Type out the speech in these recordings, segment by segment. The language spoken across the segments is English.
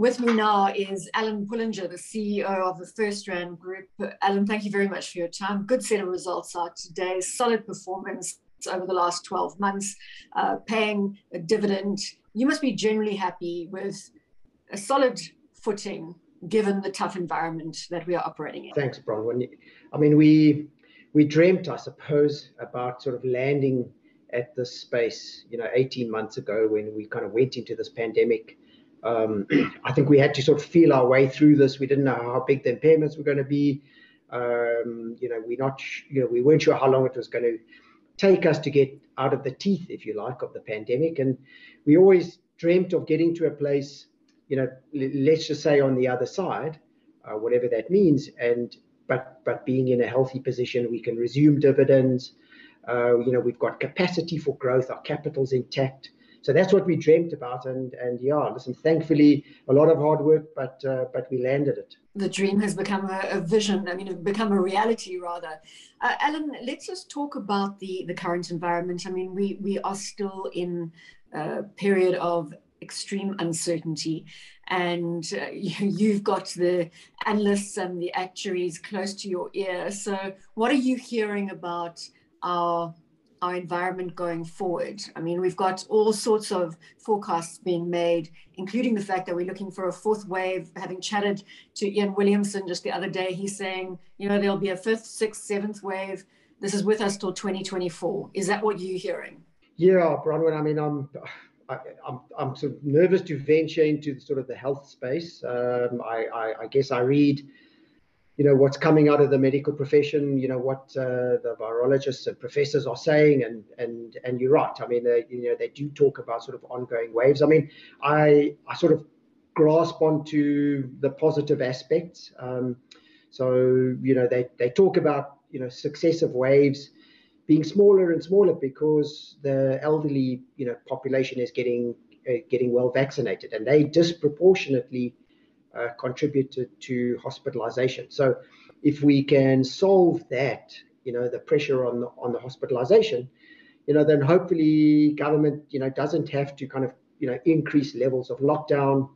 With me now is Alan Pullinger, the CEO of the FirstRand Group. Alan, thank you very much for your time. Good set of results out today, solid performance over the last 12 months, uh, paying a dividend. You must be generally happy with a solid footing given the tough environment that we are operating in. Thanks, Bronwyn. I mean, we we dreamt, I suppose, about sort of landing at this space, you know, 18 months ago when we kind of went into this pandemic um, I think we had to sort of feel our way through this. We didn't know how big the impairments were going to be. Um, you know, we not, you know, we weren't sure how long it was going to take us to get out of the teeth, if you like, of the pandemic. And we always dreamt of getting to a place, you know, let's just say on the other side, uh, whatever that means, and but but being in a healthy position, we can resume dividends. Uh, you know, we've got capacity for growth. Our capital's intact. So that's what we dreamt about, and and yeah, listen, thankfully, a lot of hard work, but uh, but we landed it. The dream has become a, a vision. I mean, become a reality rather. Uh, Alan, let's just talk about the the current environment. I mean, we we are still in a period of extreme uncertainty and uh, you, have got the analysts and the actuaries close to your ear so what are you hearing about our our environment going forward. I mean, we've got all sorts of forecasts being made, including the fact that we're looking for a fourth wave. Having chatted to Ian Williamson just the other day, he's saying, you know, there'll be a fifth, sixth, seventh wave. This is with us till 2024. Is that what you're hearing? Yeah, Bronwyn. I mean, I'm. I, am I'm, I'm sort of nervous to venture into sort of the health space. Um, I, I, I guess I read you know what's coming out of the medical profession you know what uh, the virologists and professors are saying and and and you're right. I mean they, you know they do talk about sort of ongoing waves. I mean i i sort of grasp onto the positive aspects. Um, so you know they they talk about you know successive waves being smaller and smaller because the elderly you know population is getting uh, getting well vaccinated and they disproportionately uh, contributed to hospitalization. So if we can solve that, you know, the pressure on the, on the hospitalization, you know, then hopefully government, you know, doesn't have to kind of, you know, increase levels of lockdown.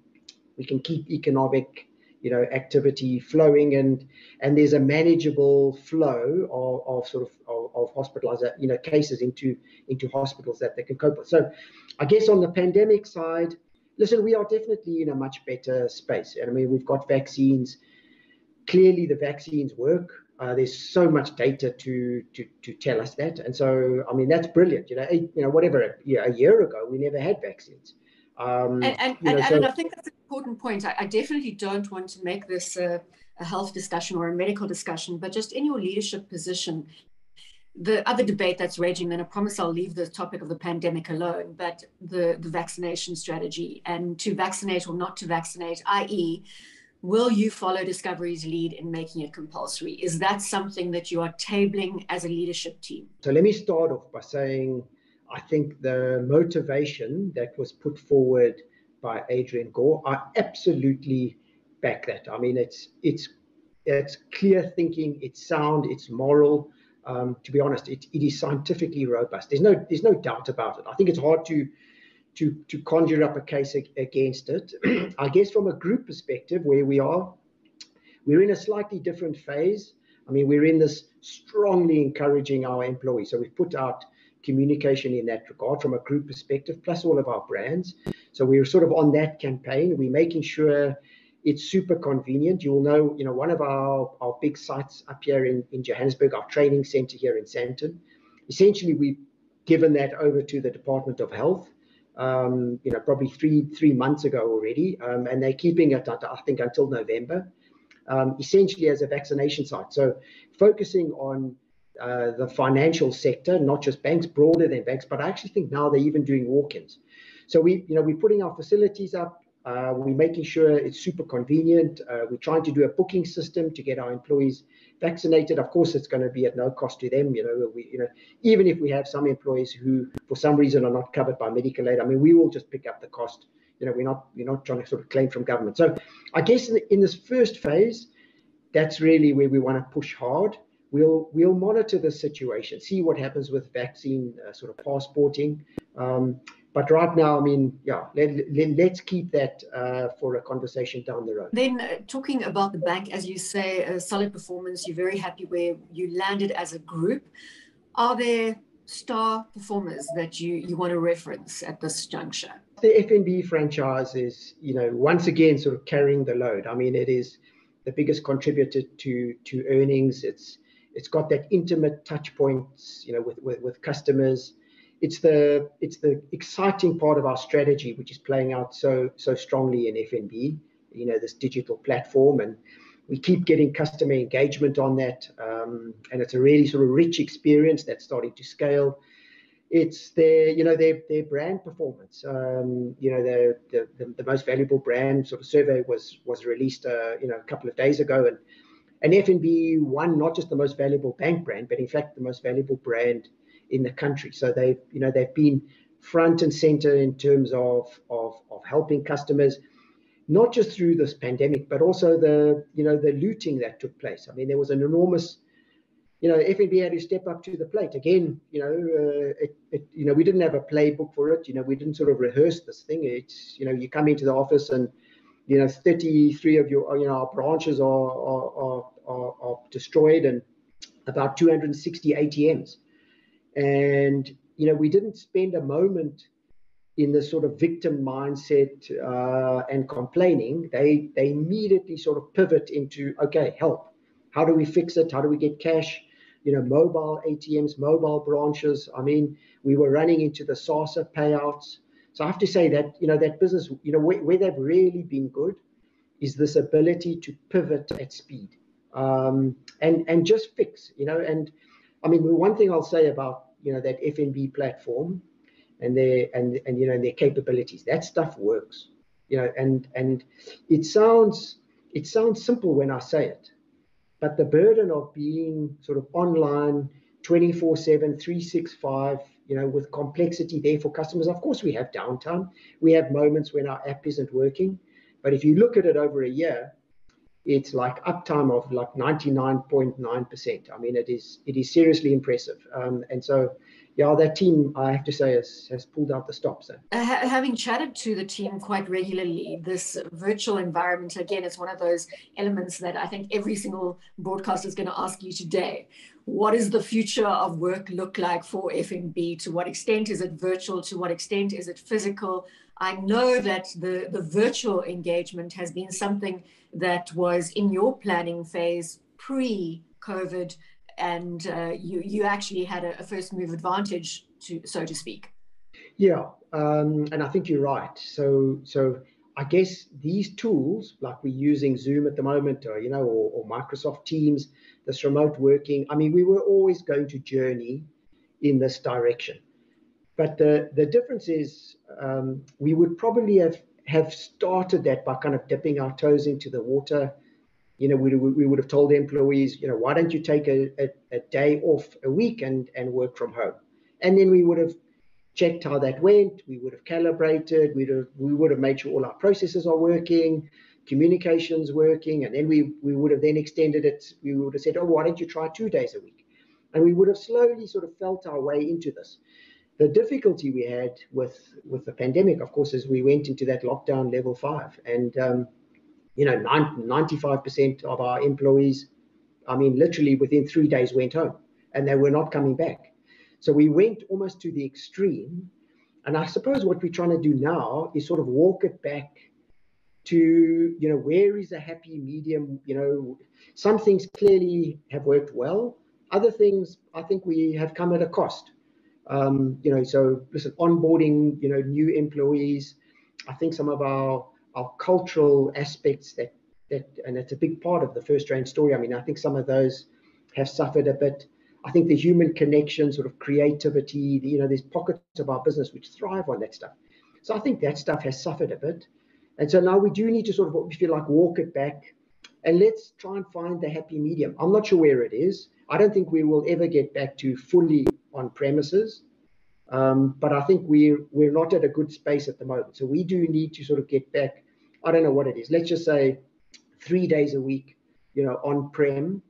We can keep economic, you know, activity flowing and and there's a manageable flow of, of sort of of, of hospitalized, you know, cases into into hospitals that they can cope with. So I guess on the pandemic side, listen, we are definitely in a much better space. And I mean, we've got vaccines. Clearly, the vaccines work. Uh, there's so much data to, to to tell us that, and so I mean that's brilliant. You know, you know, whatever. Yeah, a year ago we never had vaccines. Um, and and, know, and, so, and, I think that's an important point. I, I definitely don't want to make this a, a health discussion or a medical discussion, but just in your leadership position, the other debate that's raging, and I promise I'll leave the topic of the pandemic alone, but the, the vaccination strategy and to vaccinate or not to vaccinate, i.e., will you follow Discovery's lead in making it compulsory? Is that something that you are tabling as a leadership team? So let me start off by saying I think the motivation that was put forward by Adrian Gore, I absolutely back that. I mean, it's it's it's clear thinking, it's sound, it's moral um, to be honest, it, it is scientifically robust. There's no there's no doubt about it. I think it's hard to to to conjure up a case against it. I guess from a group perspective, where we are, we're in a slightly different phase. I mean, we're in this strongly encouraging our employees. So we've put out communication in that regard from a group perspective, plus all of our brands. So we're sort of on that campaign. We're making sure it's super convenient. You will know, you know, one of our, our big sites up here in, in Johannesburg, our training center here in Sandton. Essentially, we've given that over to the Department of Health, um, you know, probably three three months ago already, um, and they're keeping it, I think, until November, um, essentially as a vaccination site. So focusing on uh, the financial sector, not just banks, broader than banks, but I actually think now they're even doing walk-ins. So we, you know, we're putting our facilities up. Uh, we're making sure it's super convenient. Uh, we're trying to do a booking system to get our employees vaccinated. Of course, it's going to be at no cost to them. You know, we, you know, even if we have some employees who, for some reason, are not covered by medical aid, I mean, we will just pick up the cost. You know, we're not we're not trying to sort of claim from government. So, I guess in, the, in this first phase, that's really where we want to push hard. We'll we'll monitor the situation, see what happens with vaccine uh, sort of passporting. Um, but right now, I mean, yeah, let, us keep that uh, for a conversation down the road. Then, uh, talking about the bank, as you say, a solid performance, you're very happy where you landed as a group. Are there star performers that you, you want to reference at this juncture? The FNB franchise is, you know, once again sort of carrying the load. I mean, it is the biggest contributor to to earnings. It's it's got that intimate touch points, you know, with, with, with customers it's the it's the exciting part of our strategy which is playing out so so strongly in FNB. You know this digital platform, and we keep getting customer engagement on that, um, and it's a really sort of rich experience that's starting to scale. It's their you know their their brand performance. Um, you know the, the the most valuable brand sort of survey was was released uh, you know a couple of days ago, and and FNB won not just the most valuable bank brand, but in fact the most valuable brand in the country. So they've, you know, they've been front and center in terms of, of, of helping customers, not just through this pandemic, but also the, you know, the looting that took place. I mean, there was an enormous, you know, FNB had to step up to the plate. Again, you know, uh, it, it, you know, we didn't have a playbook for it. You know, we didn't sort of rehearse this thing. It's, you know, you come into the office and, you know, 33 of your, you know, our branches are, are, are, are destroyed and about 260 ATMs. And, you know, we didn't spend a moment in the sort of victim mindset uh, and complaining. They, they immediately sort of pivot into, okay, help. How do we fix it? How do we get cash? You know, mobile ATMs, mobile branches. I mean, we were running into the SASSA payouts. So I have to say that, you know, that business, you know, where, where they've really been good is this ability to pivot at speed um, and, and just fix, you know, and I mean, one thing I'll say about you know that FNB platform and their and and you know their capabilities, that stuff works. You know, and and it sounds it sounds simple when I say it, but the burden of being sort of online 24 7 365 you know with complexity there for customers of course we have downtime we have moments when our app isn't working but if you look at it over a year it's like uptime of like 99.9%. I mean, it is it is seriously impressive. Um, and so, yeah, that team, I have to say, has, has pulled out the stops. Uh, having chatted to the team quite regularly, this virtual environment, again, is one of those elements that I think every single broadcaster is going to ask you today. What does the future of work look like for FNB? To what extent is it virtual? To what extent is it physical? I know that the, the virtual engagement has been something that was in your planning phase pre COVID, and uh, you, you actually had a, a, first move advantage, to, so to speak. Yeah, um, and I think you're right. So, so I guess these tools, like we're using Zoom at the moment, or you know, or, or Microsoft Teams, this remote working. I mean, we were always going to journey in this direction. But the, the difference is um, we would probably have, have started that by kind of dipping our toes into the water. You know, we, we would have told employees, you know, why don't you take a, a, a day off a week and, and work from home? And then we would have checked how that went. We would have calibrated. We'd have, we would have made sure all our processes are working, communications working, and then we, we would have then extended it. We would have said, oh, why don't you try two days a week? And we would have slowly sort of felt our way into this the difficulty we had with with the pandemic, of course, is we went into that lockdown level five, and um, you know, 95% of our employees, I mean, literally within three days went home, and they were not coming back. So we went almost to the extreme, and I suppose what we're trying to do now is sort of walk it back to you know where is a happy medium? You know some things clearly have worked well. Other things i think we have come at a cost um, you know, so listen, onboarding, you know, new employees. I think some of our our cultural aspects that that and it's a big part of the FirstRand story. I mean, I think some of those have suffered a bit. I think the human connection, sort of creativity, you know, there's pockets of our business which thrive on that stuff. So I think that stuff has suffered a bit. And so now we do need to sort of, if you like, walk it back and let's try and find the happy medium. I'm not sure where it is. I don't think we will ever get back to fully on premises. Um, but I think we're we're not at a good space at the moment. So we do need to sort of get back. I don't know what it is. Let's just say three days a week, you know, on prem,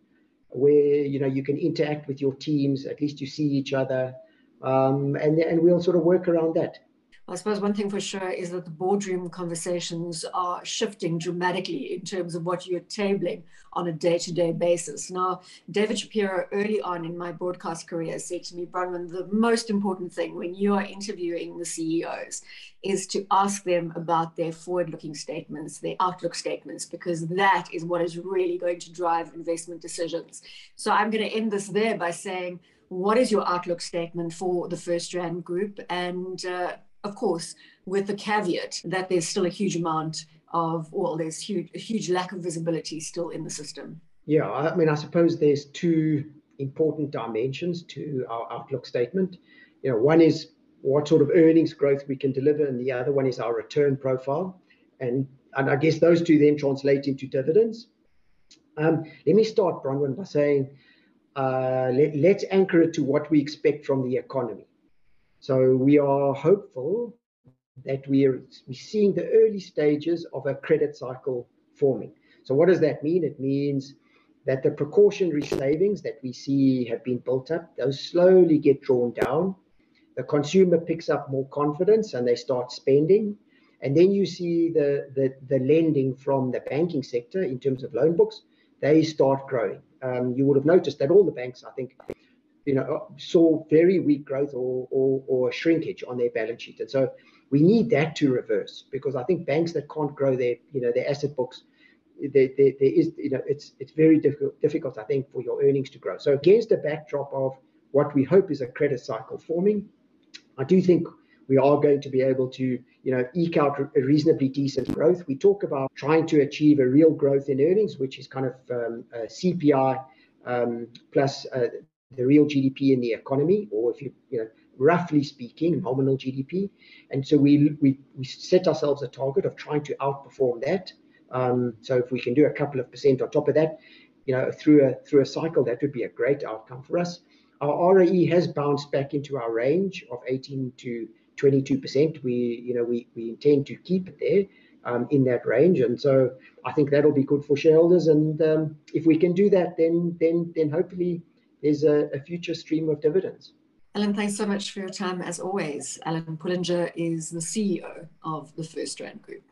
where you know you can interact with your teams. At least you see each other, um, and and we'll sort of work around that. I suppose one thing for sure is that the boardroom conversations are shifting dramatically in terms of what you're tabling on a day to day basis. Now, David Shapiro, early on in my broadcast career, said to me, Bronwyn, the most important thing when you are interviewing the CEOs is to ask them about their forward looking statements, their outlook statements, because that is what is really going to drive investment decisions. So I'm going to end this there by saying, what is your outlook statement for the First FirstRand group? And uh, of course, with the caveat that there's still a huge amount of, well, there's huge, a huge lack of visibility still in the system. Yeah, I mean, I suppose there's two important dimensions to our outlook statement. You know, one is what sort of earnings growth we can deliver, and the other one is our return profile. And, and I guess those two then translate into dividends. Um, let me start, Bronwyn, by saying uh, let, let's anchor it to what we expect from the economy. So we are hopeful that we are seeing the early stages of a credit cycle forming. So what does that mean? It means that the precautionary savings that we see have been built up, those slowly get drawn down. The consumer picks up more confidence and they start spending. And then you see the, the, the lending from the banking sector in terms of loan books, they start growing. Um, you would have noticed that all the banks, I think, you know, saw very weak growth or, or, or shrinkage on their balance sheet. And so we need that to reverse because I think banks that can't grow their, you know, their asset books, there, there, there is, you know, it's it's very difficult, difficult, I think, for your earnings to grow. So against the backdrop of what we hope is a credit cycle forming, I do think we are going to be able to, you know, eke out a reasonably decent growth. We talk about trying to achieve a real growth in earnings, which is kind of um, CPI um, plus uh, the real GDP in the economy, or if you, you know, roughly speaking, nominal GDP. And so we, we, we set ourselves a target of trying to outperform that. Um, so if we can do a couple of percent on top of that, you know, through a through a cycle, that would be a great outcome for us. Our ROE has bounced back into our range of 18 to 22 percent. We, you know, we we intend to keep it there. Um, in that range. And so I think that'll be good for shareholders. And um, if we can do that, then then then hopefully there's a, a future stream of dividends. Alan, thanks so much for your time as always. Alan Pullinger is the CEO of the First FirstRand Group.